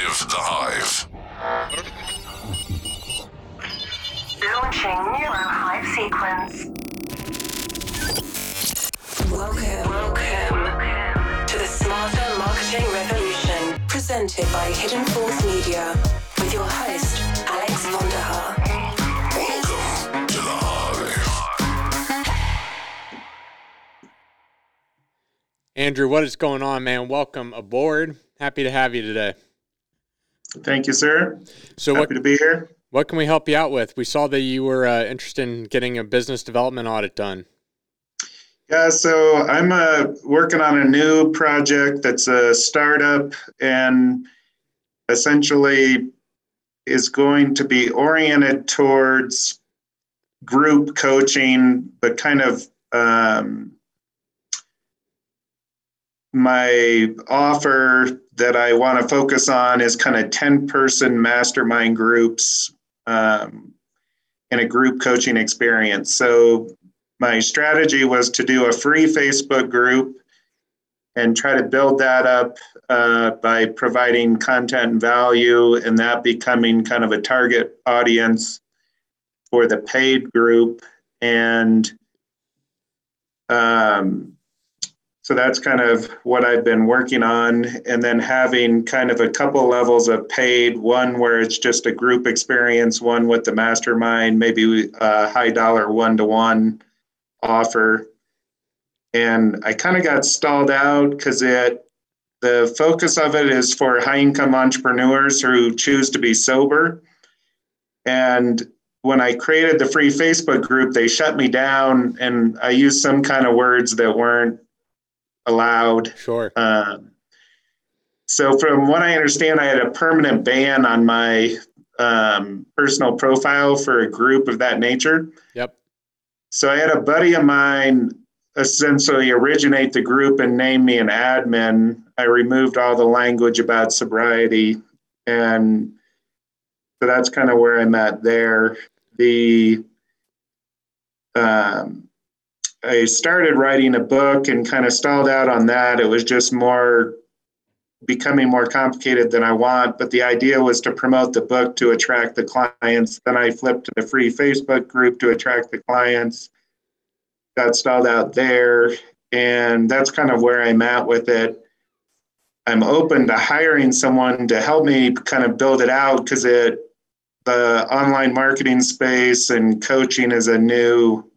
Active the Hive. Launching Neuro Hive sequence. Welcome, welcome to the Smarter Marketing Revolution, presented by Hidden Falls Media, with your host, Alex Vonderhaar. Welcome to the Hive. Andrew, what is going on, man? Welcome aboard. Happy to have you today. Thank you, sir. So, Happy what to be here. what can we help you out with? We saw that you were uh, interested in getting a business development audit done. Yeah, so I'm uh, working on a new project that's a startup and essentially is going to be oriented towards group coaching, but kind of um, my offer that I want to focus on is kind of 10 person mastermind groups um, in a group coaching experience. So my strategy was to do a free Facebook group and try to build that up uh, by providing content and value and that becoming kind of a target audience for the paid group. And um, so that's kind of what I've been working on. And then having kind of a couple levels of paid one where it's just a group experience, one with the mastermind, maybe a high dollar one to one offer. And I kind of got stalled out because it the focus of it is for high income entrepreneurs who choose to be sober. And when I created the free Facebook group, they shut me down and I used some kind of words that weren't allowed. Sure. Um, so, from what I understand, I had a permanent ban on my um, personal profile for a group of that nature. Yep. So, I had a buddy of mine essentially originate the group and name me an admin. I removed all the language about sobriety. And so that's kind of where I'm at there. The um, I started writing a book and kind of stalled out on that. It was just more becoming more complicated than I want. But the idea was to promote the book to attract the clients. Then I flipped to the free Facebook group to attract the clients. Got stalled out there. And that's kind of where I'm at with it. I'm open to hiring someone to help me kind of build it out because it the online marketing space and coaching is a new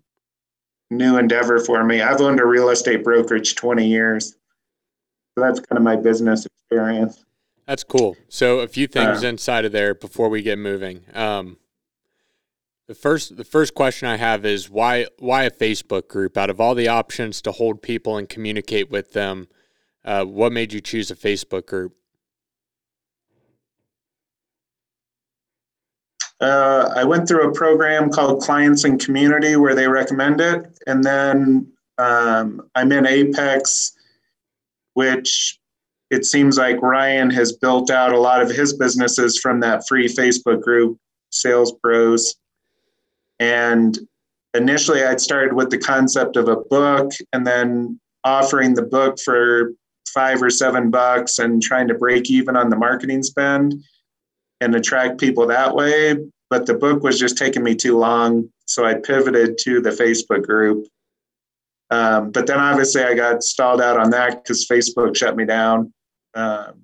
new endeavor for me. I've owned a real estate brokerage 20 years. So that's kind of my business experience. That's cool. So, a few things Uh, inside of there before we get moving. Um, the first, the first question I have is why, why a Facebook group? Out of all the options to hold people and communicate with them, uh, what made you choose a Facebook group? Uh, I went through a program called Clients and Community where they recommend it. And then um, I'm in Apex, which it seems like Ryan has built out a lot of his businesses from that free Facebook group, Sales Pros. And initially, I'd started with the concept of a book and then offering the book for five or seven bucks and trying to break even on the marketing spend and attract people that way. But the book was just taking me too long. So I pivoted to the Facebook group. Um, but then obviously I got stalled out on that because Facebook shut me down. Um,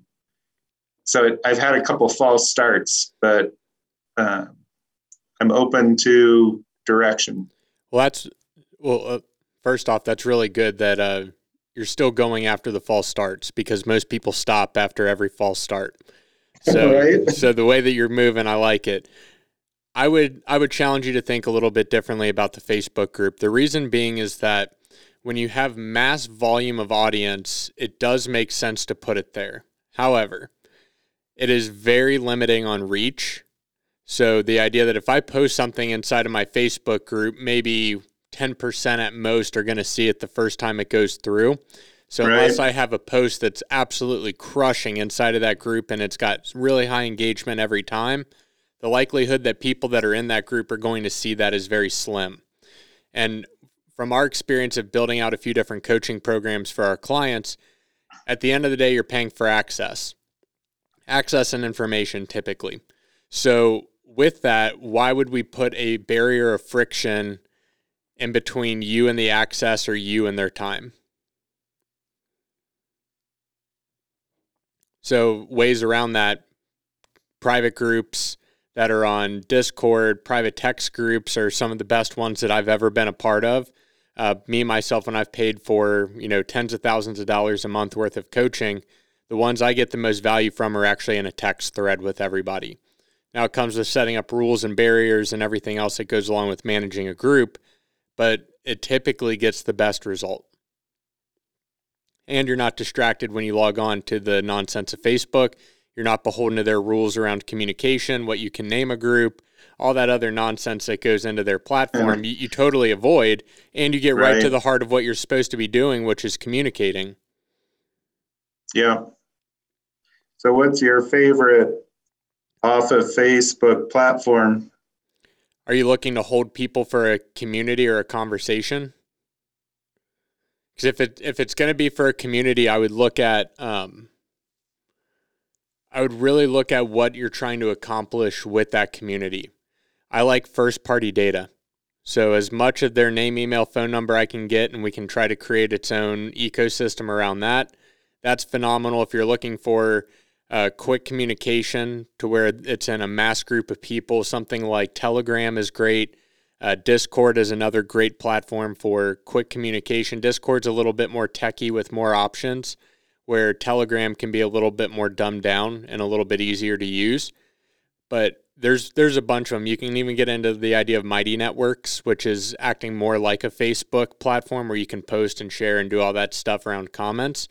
so it, I've had a couple false starts, but uh, I'm open to direction. Well, that's well. Uh, first off, that's really good that uh, you're still going after the false starts because most people stop after every false start. So, Right. so the way that you're moving, I like it. I would I would challenge you to think a little bit differently about the Facebook group. The reason being is that when you have mass volume of audience, it does make sense to put it there. However, it is very limiting on reach. So the idea that if I post something inside of my Facebook group, maybe 10% at most are going to see it the first time it goes through. So Right. unless I have a post that's absolutely crushing inside of that group and it's got really high engagement every time, the likelihood that people that are in that group are going to see that is very slim. And from our experience of building out a few different coaching programs for our clients, at the end of the day, you're paying for access. access and information typically. So with that, why would we put a barrier of friction in between you and the access or you and their time? So ways around that private groups that are on Discord, private text groups are some of the best ones that I've ever been a part of. Uh, me myself, when I've paid for you know tens of thousands of dollars a month worth of coaching, the ones I get the most value from are actually in a text thread with everybody. Now it comes with setting up rules and barriers and everything else that goes along with managing a group, but it typically gets the best result. And you're not distracted when you log on to the nonsense of Facebook. You're not beholden to their rules around communication, what you can name a group, all that other nonsense that goes into their platform. You, you, totally avoid, and you get right. right to the heart of what you're supposed to be doing, which is communicating. Yeah. So, what's your favorite off of Facebook platform? Are you looking to hold people for a community or a conversation? Because if it if it's going to be for a community, I would look at um, I would really look at what you're trying to accomplish with that community. I like first party data. So as much of their name, email, phone number I can get, and we can try to create its own ecosystem around that. That's phenomenal. If you're looking for uh, quick communication to where it's in a mass group of people. Something like Telegram is great. Uh, Discord is another great platform for quick communication. Discord's a little bit more techy with more options, where Telegram can be a little bit more dumbed down and a little bit easier to use. But there's there's a bunch of them. You can even get into the idea of Mighty Networks, which is acting more like a Facebook platform where you can post and share and do all that stuff around comments.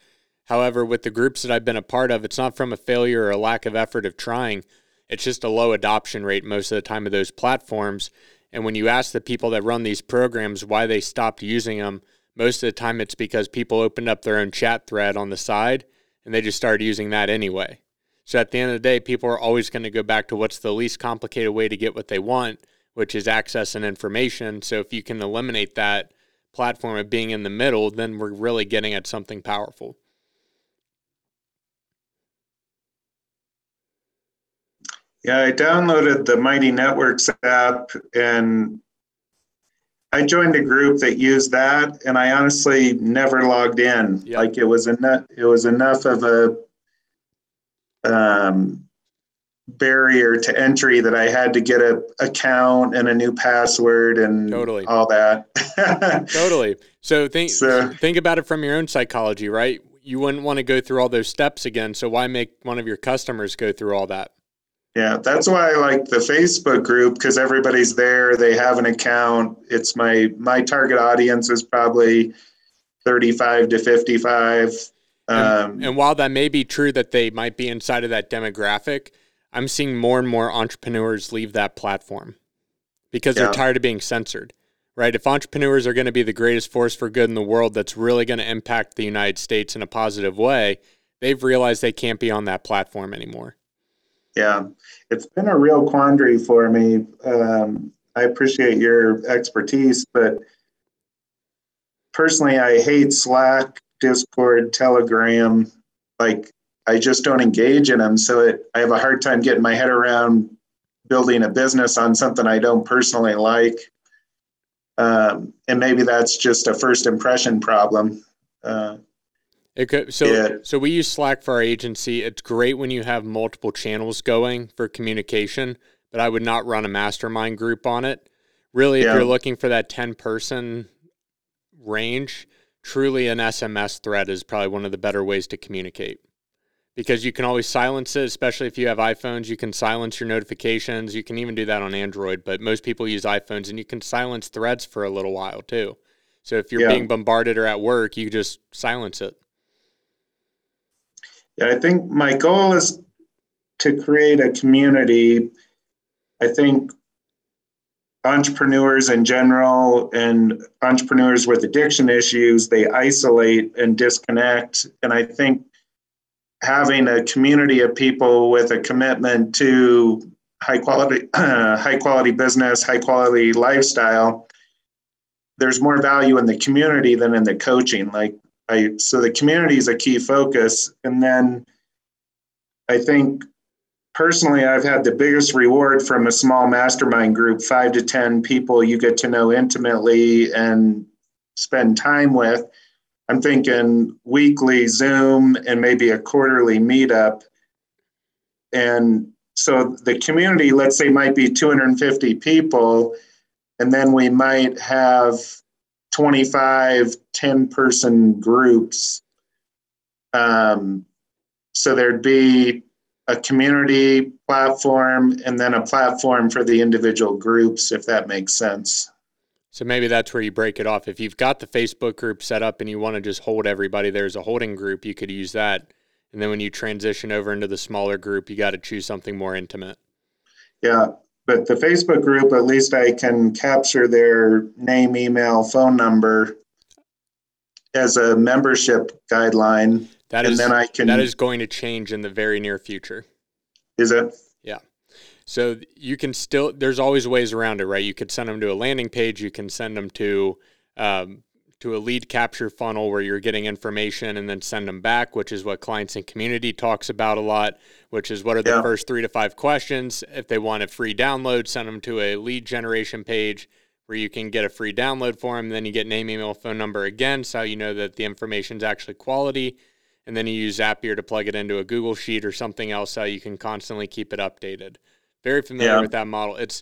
However, with the groups that I've been a part of, it's not from a failure or a lack of effort of trying. It's just a low adoption rate most of the time of those platforms. And when you ask the people that run these programs why they stopped using them, most of the time it's because people opened up their own chat thread on the side and they just started using that anyway. So at the end of the day, people are always going to go back to what's the least complicated way to get what they want, which is access and information. So if you can eliminate that platform of being in the middle, then we're really getting at something powerful. Yeah, I downloaded the Mighty Networks app and I joined a group that used that and I honestly never logged in. Yep. Like it was enough it was enough of a um, barrier to entry that I had to get a account and a new password and totally. all that. totally. So think so, think about it from your own psychology, right? You wouldn't want to go through all those steps again, so why make one of your customers go through all that? Yeah, that's why I like the Facebook group because everybody's there. They have an account. It's my my target audience is probably 35 to 55. Um, and, and while that may be true that they might be inside of that demographic, I'm seeing more and more entrepreneurs leave that platform because they're tired of being censored. Right? If entrepreneurs are going to be the greatest force for good in the world that's really going to impact the United States in a positive way, they've realized they can't be on that platform anymore. Yeah, it's been a real quandary for me. Um, I appreciate your expertise, but personally, I hate Slack, Discord, Telegram. Like, I just don't engage in them. So it, I have a hard time getting my head around building a business on something I don't personally like. Um, and maybe that's just a first impression problem. Uh, could, so yeah. so we use Slack for our agency. It's great when you have multiple channels going for communication, but I would not run a mastermind group on it. Really, yeah. if you're looking for that 10 person range, truly an SMS thread is probably one of the better ways to communicate. Because you can always silence it, especially if you have iPhones, you can silence your notifications. You can even do that on Android, but most people use iPhones and you can silence threads for a little while too. So if you're yeah. being bombarded or at work, you just silence it. Yeah, I think my goal is to create a community. I think entrepreneurs in general and entrepreneurs with addiction issues they isolate and disconnect and i think having a community of people with a commitment to high quality uh, high quality business high quality lifestyle there's more value in the community than in the coaching like I so the community is a key focus, and then I think personally, I've had the biggest reward from a small mastermind group, five to 10 people you get to know intimately and spend time with. I'm thinking weekly Zoom and maybe a quarterly meetup. And so the community, let's say, might be 250 people, and then we might have 25 10 person groups. Um, so there'd be a community platform and then a platform for the individual groups, if that makes sense. So maybe that's where you break it off. If you've got the Facebook group set up and you want to just hold everybody, there's a holding group, you could use that. And then when you transition over into the smaller group, you got to choose something more intimate. Yeah, but the Facebook group, at least I can capture their name, email, phone number as a membership guideline. That and is then I can. that is going to change in the very near future. Is it? Yeah. So you can still there's always ways around it, right? You could send them to a landing page, you can send them to um, to a lead capture funnel where you're getting information and then send them back, which is what clients and community talks about a lot, which is what are the Yeah. first three to five questions. If they want a free download, send them to a lead generation page where you can get a free download for them. Then you get name, email, phone number again, so you know that the information is actually quality. And then you use Zapier to plug it into a Google Sheet or something else so you can constantly keep it updated. Very familiar Yeah. with that model. It's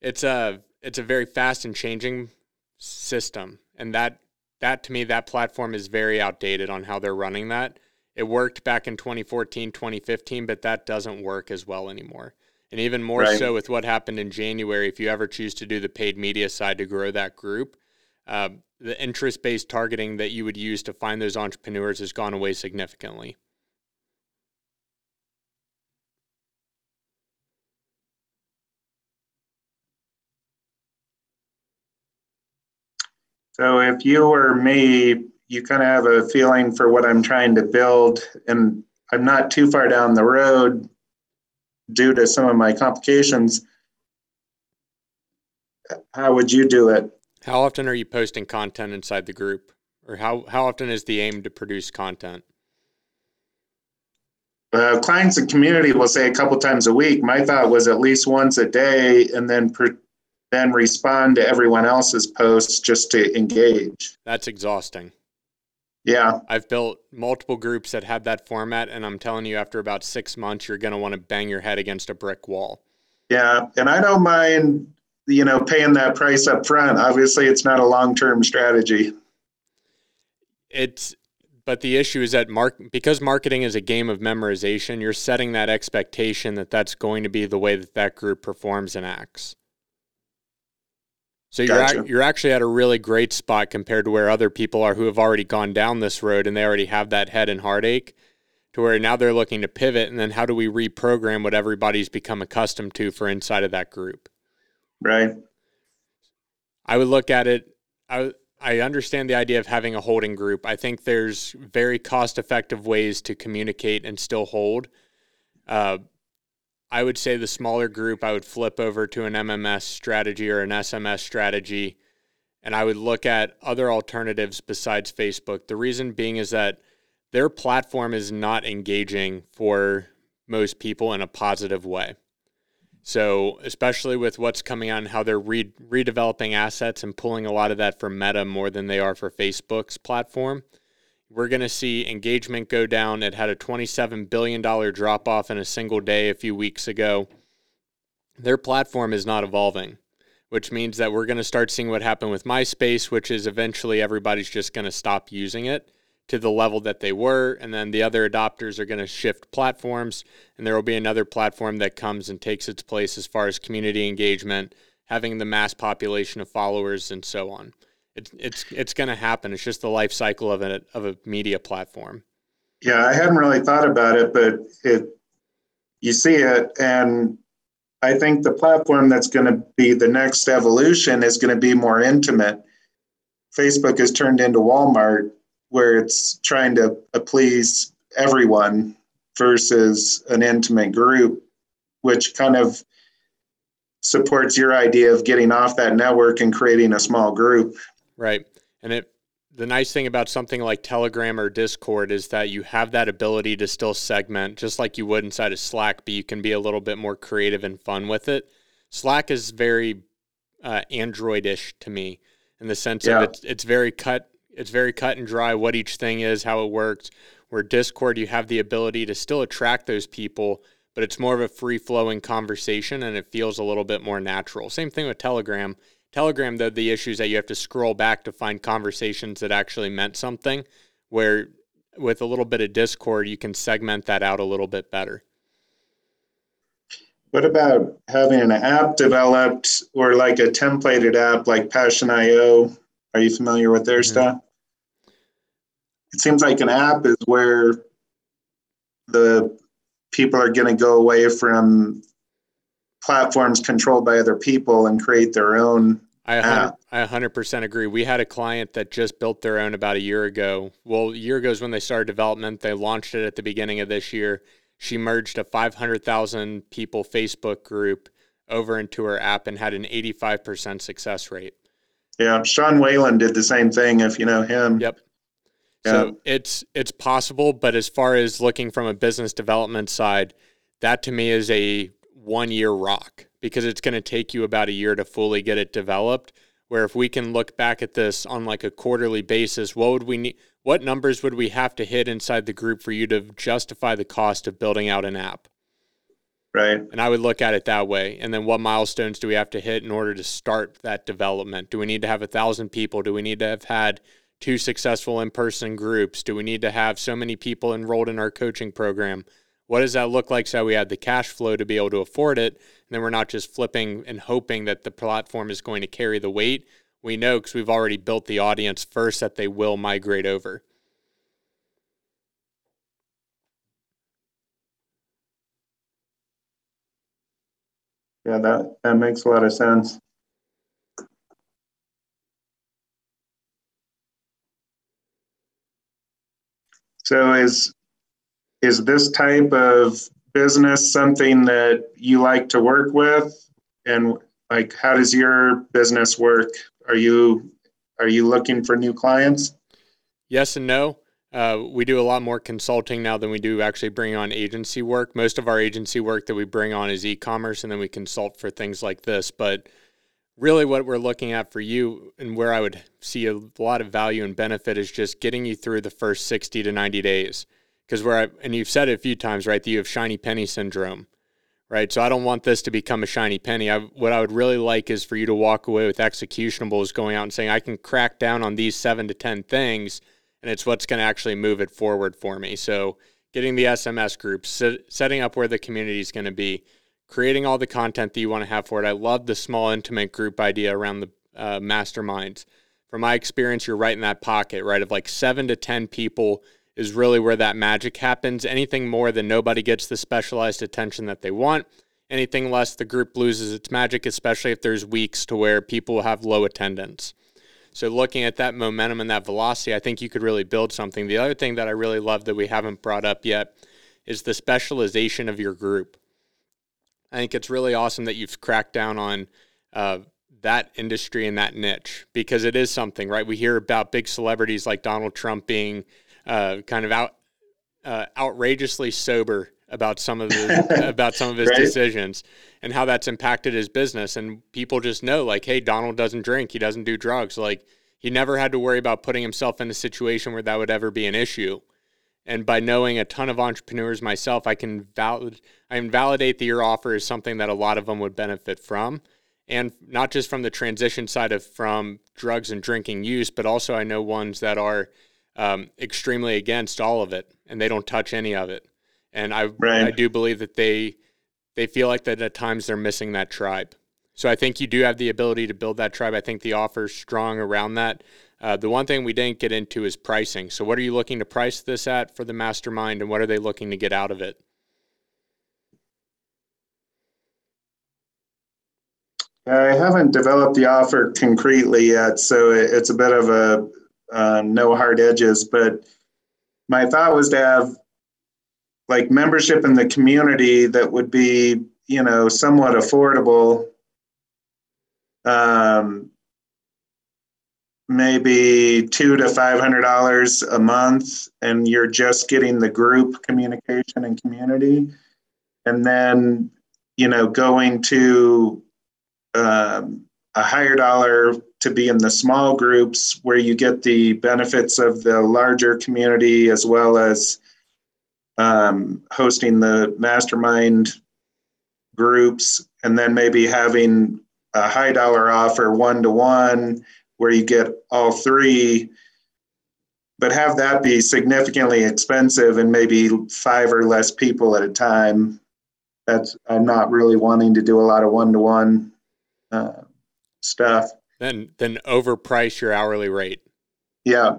it's a it's a very fast and changing system, and that that to me that platform is very outdated on how they're running that. It worked back in 2014, 2015, but that doesn't work as well anymore. And even more Right. so with what happened in January, if you ever choose to do the paid media side to grow that group, uh, the interest based targeting that you would use to find those entrepreneurs has gone away significantly. So if you were me, you kind of have a feeling for what I'm trying to build, and I'm not too far down the road due to some of my complications. How would you do it? How often are you posting content inside the group? Or how, how often is the aim to produce content? Uh, clients and community will say a couple times a week. My thought was at least once a day, and then per, then respond to everyone else's posts just to engage. That's exhausting. Yeah, I've built multiple groups that have that format, and I'm telling you, after about six months, you're going to want to bang your head against a brick wall. yeah, and I don't mind, you know, paying that price up front. Obviously, it's not a long term strategy. It's but the issue is that mark because marketing is a game of memorization, you're setting that expectation that that's going to be the way that that group performs and acts. So you're you're actually at a really great spot compared to where other people are who have already gone down this road and they already have that head and heartache to where now they're looking to pivot and then how do we reprogram what everybody's become accustomed to for inside of that group. Right. I would look at it. I I understand the idea of having a holding group. I think there's very cost effective ways to communicate and still hold. Uh, I would say the smaller group, I would flip over to an MMS strategy or an SMS strategy, and I would look at other alternatives besides Facebook. The reason being is that their platform is not engaging for most people in a positive way. So, especially with what's coming on, how they're re- redeveloping assets and pulling a lot of that from Meta more than they are for Facebook's platform, we're going to see engagement go down. It had a $27 billion drop off in a single day a few weeks ago. Their platform is not evolving, which means that we're going to start seeing what happened with MySpace, which is eventually everybody's just going to stop using it to the level that they were. And then the other adopters are going to shift platforms, and there will be another platform that comes and takes its place as far as community engagement, having the mass population of followers, and so on. It's it's it's going to happen. It's just the life cycle of a of a media platform. Yeah, I hadn't really thought about it, but it you see it and I think the platform that's going to be the next evolution is going to be more intimate. Facebook has turned into Walmart where it's trying to please everyone versus an intimate group which kind of supports your idea of getting off that network and creating a small group. Right. And it the nice thing about something like Telegram or Discord is that you have that ability to still segment just like you would inside of Slack, but you can be a little bit more creative and fun with it. Slack is very uh, Androidish to me in the sense Yeah. of it's it's very cut it's very cut and dry what each thing is, how it works. Where Discord, you have the ability to still attract those people, but it's more of a free flowing conversation and it feels a little bit more natural. Same thing with Telegram. Telegram, though, the issue is that you have to scroll back to find conversations that actually meant something. Where with a little bit of Discord, you can segment that out a little bit better. What about having an app developed or like a templated app like Passion.io? Are you familiar with their Mhm. stuff? It seems like an app is where the people are going to go away from platforms controlled by other people and create their own. I a hun- app. I 100% agree. We had a client that just built their own about a year ago. Well, a year ago is when they started development. They launched it at the beginning of this year. She merged a 500,000 people Facebook group over into her app and had an 85% success rate. Yeah, Sean Whalen did the same thing. If you know him. Yep. Yeah. So it's it's possible, but as far as looking from a business development side, that to me is a one year rock because it's going to take you about a year to fully get it developed. Where if we can look back at this on like a quarterly basis, what would we need? What numbers would we have to hit inside the group for you to justify the cost of building out an app? Right. And I would look at it that way. And then what milestones do we have to hit in order to start that development? Do we need to have a thousand people? Do we need to have had two successful in person groups? Do we need to have so many people enrolled in our coaching program? What does that look like so we have the cash flow to be able to afford it? And then we're not just flipping and hoping that the platform is going to carry the weight. We know because we've already built the audience first that they will migrate over. Yeah, that that makes a lot of sense. So is is this type of business something that you like to work with? And like how does your business work? Are you are you looking for new clients? Yes and no. Uh, we do a lot more consulting now than we do actually bring on agency work. Most of our agency work that we bring on is e-commerce, and then we consult for things like this. But really, what we're looking at for you, and where I would see a lot of value and benefit, is just getting you through the first sixty to ninety days. Because where I and you've said it a few times, right? That you have shiny penny syndrome, right? So I don't want this to become a shiny penny. I, what I would really like is for you to walk away with executionables going out and saying, I can crack down on these seven to ten things and it's what's going to actually move it forward for me. So, getting the SMS group, set, setting up where the community is going to be, creating all the content that you want to have for it. I love the small, intimate group idea around the uh, masterminds. From my experience, you're right in that pocket, right? Of like seven to 10 people is really where that magic happens. Anything more than nobody gets the specialized attention that they want. Anything less, the group loses its magic, especially if there's weeks to where people have low attendance. So looking at that momentum and that velocity, I think you could really build something. The other thing that I really love that we haven't brought up yet is the specialization of your group. I think it's really awesome that you've cracked down on uh, that industry and that niche because it is something, right? We hear about big celebrities like Donald Trump being uh, kind of out uh, outrageously sober about some of the about some of his Right. decisions and how that's impacted his business. And people just know like hey Donald doesn't drink. He doesn't do drugs. Like he never had to worry about putting himself in a situation where that would ever be an issue. And by knowing a ton of entrepreneurs myself I can valid I can validate that your offer is something that a lot of them would benefit from. And not just from the transition side of from drugs and drinking use but also I know ones that are um, extremely against all of it and they don't touch any of it and I Right. I do believe that they they feel like that at times they're missing that tribe. So I think you do have the ability to build that tribe. I think the offer's strong around that. Uh, the one thing we didn't get into is pricing. So what are you looking to price this at for the mastermind, and what are they looking to get out of it? I haven't developed the offer concretely yet, so it's a bit of a uh, no hard edges. But my thought was to have like membership in the community that would be, you know, somewhat affordable. Um, maybe two to five hundred dollars a month, and you're just getting the group communication and community, and then you know going to um, a higher dollar to be in the small groups where you get the benefits of the larger community as well as um, hosting the mastermind groups and then maybe having a high dollar offer one to one where you get all three but have that be significantly expensive and maybe five or less people at a time. That's i'm not really wanting to do a lot of one to one stuff Then then overprice your hourly rate. yeah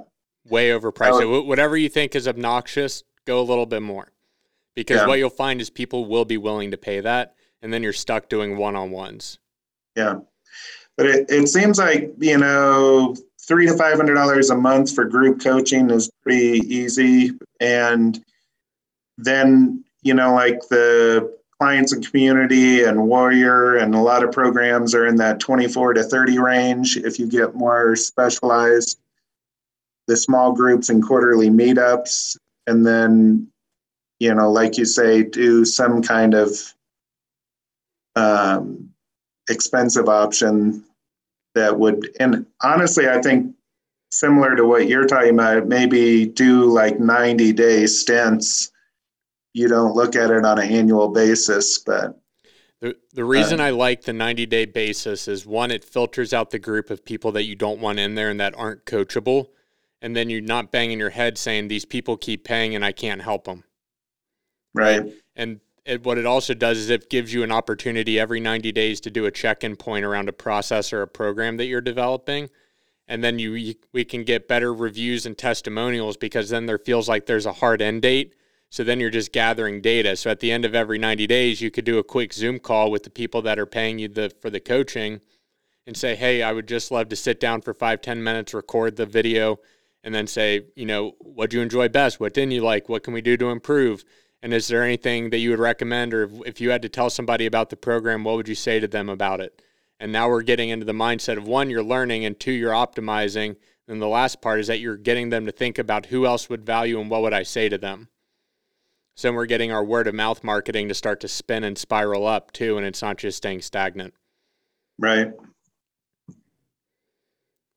Way overprice Oh. it. Whatever you think is obnoxious, go a little bit more. Because Yeah. what you'll find is people will be willing to pay that, and then you're stuck doing one on ones. Yeah. But it, it seems like, you know, three to five hundred dollars a month for group coaching is pretty easy. And then, you know, like the clients and community and warrior and a lot of programs are in that 24 to 30 range if you get more specialized. The small groups and quarterly meetups and then you know like you say do some kind of um, expensive option that would and honestly i think similar to what you're talking about maybe do like 90 day stints you don't look at it on an annual basis but The the reason uh, I like the 90 day basis is one, it filters out the group of people that you don't want in there and that aren't coachable. And then you're not banging your head saying these people keep paying and I can't help them. right And it, what it also does is it gives you an opportunity every 90 days to do a check in point around a process or a program that you're developing. And then you, you we can get better reviews and testimonials because then there feels like there's a hard end date. So then you're just gathering data. So at the end of every 90 days, you could do a quick Zoom call with the people that are paying you the for the coaching and say, hey, I would just love to sit down for five, 10 minutes, record the video, and then say, you know, what do you enjoy best? What didn't you like? What can we do to improve? And is there anything that you would recommend, or if you had to tell somebody about the program, what would you say to them about it? And now we're getting into the mindset of one, you're learning, and two, you're optimizing. And the last part is that you're getting them to think about who else would value and what would I say to them. So then we're getting our word of mouth marketing to start to spin and spiral up too, and it's not just staying stagnant. right.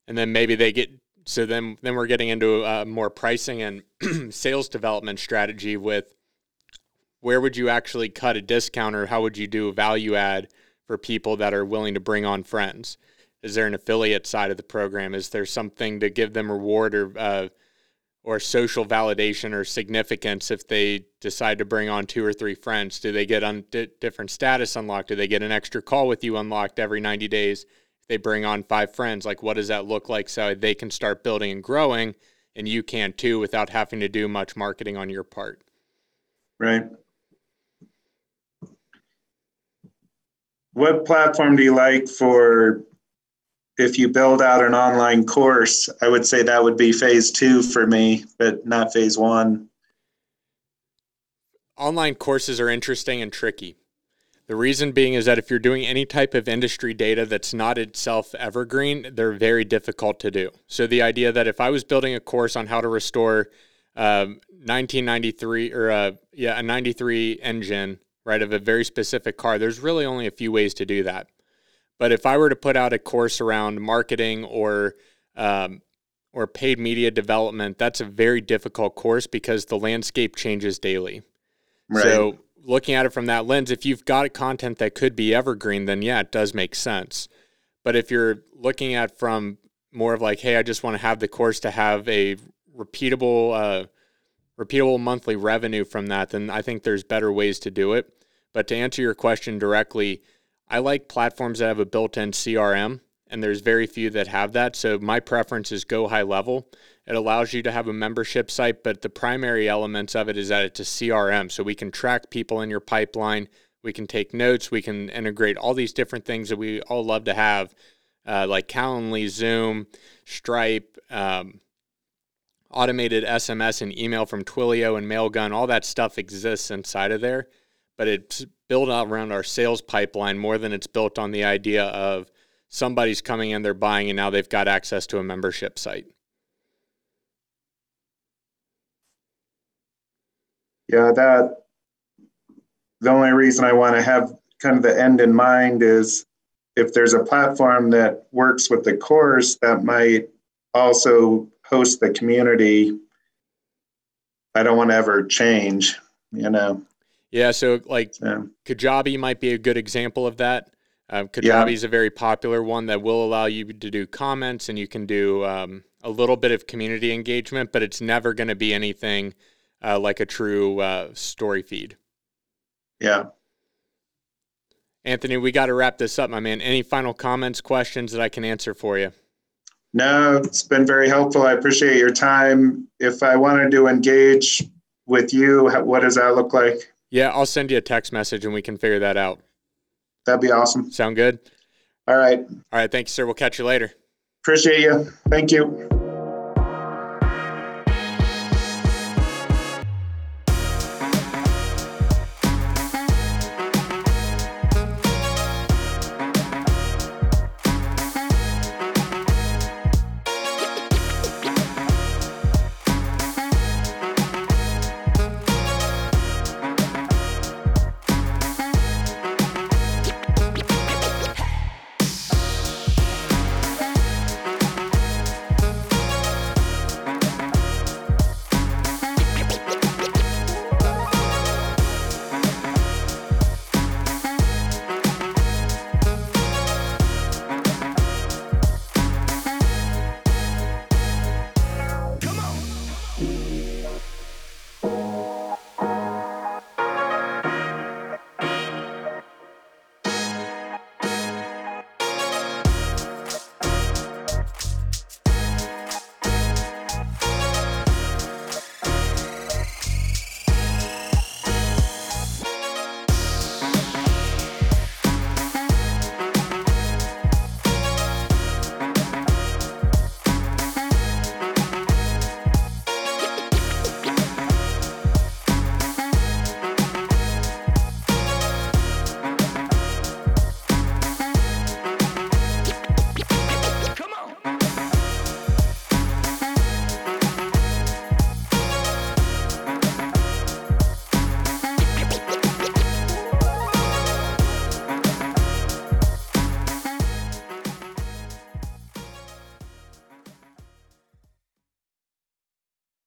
And then maybe they get so then then we're getting into a more pricing and sales development strategy with where would you actually cut a discount or how would you do a value add for people that are willing to bring on friends? Is there an affiliate side of the program? Is there something to give them reward or uh, or social validation or significance if they decide to bring on two or three friends? Do they get on di- different status unlocked? Do they get an extra call with you unlocked every 90 days If they bring on five friends? Like what does that look like so they can start building and growing and you can too without having to do much marketing on your part? Right. What platform do you like for if you build out an online course i would say that would be phase two for me but not phase one online courses are interesting and tricky the reason being is that if you're doing any type of industry data that's not itself evergreen, they're very difficult to do. So the idea that if I was building a course on how to restore um, 1993 or uh, yeah a 93 engine right of a very specific car, there's really only a few ways to do that. But if I were to put out a course around marketing or um, or paid media development, that's a very difficult course because the landscape changes daily. right So looking at it from that lens, if you've got content that could be evergreen, then yeah, it does make sense. But if you're looking at from more of like, hey, I just want to have the course to have a repeatable, uh, repeatable monthly revenue from that, then I think there's better ways to do it. But to answer your question directly, I like platforms that have a built-in CRM, and there's very few that have that. So my preference is GoHighLevel. It allows you to have a membership site, but the primary elements of it is that it's a CRM. So we can track people in your pipeline. We can take notes. We can integrate all these different things that we all love to have, uh, like Calendly, Zoom, Stripe, um, automated SMS and email from Twilio and Mailgun. All that stuff exists inside of there, but it's built around our sales pipeline more than it's built on the idea of somebody's coming in, they're buying, and now they've got access to a membership site. Yeah, that the only reason I want to have kind of the end in mind is if there's a platform that works with the course that might also host the community, I don't want to ever change, you know. Yeah, so like So, Kajabi might be a good example of that. Um, Kajabi Yeah. is a very popular one that will allow you to do comments and you can do um, a little bit of community engagement, but it's never going to be anything uh, like a true uh, story feed. yeah. Anthony, we got to wrap this up, my man. Any final comments, questions that I can answer for you? No, it's been very helpful. I appreciate your time. If I wanted to engage with you, what does that look like? Yeah, I'll send you a text message and we can figure that out. That'd be awesome. Sound good? All right. All right, thank you, sir. We'll catch you later. Appreciate you. Thank you.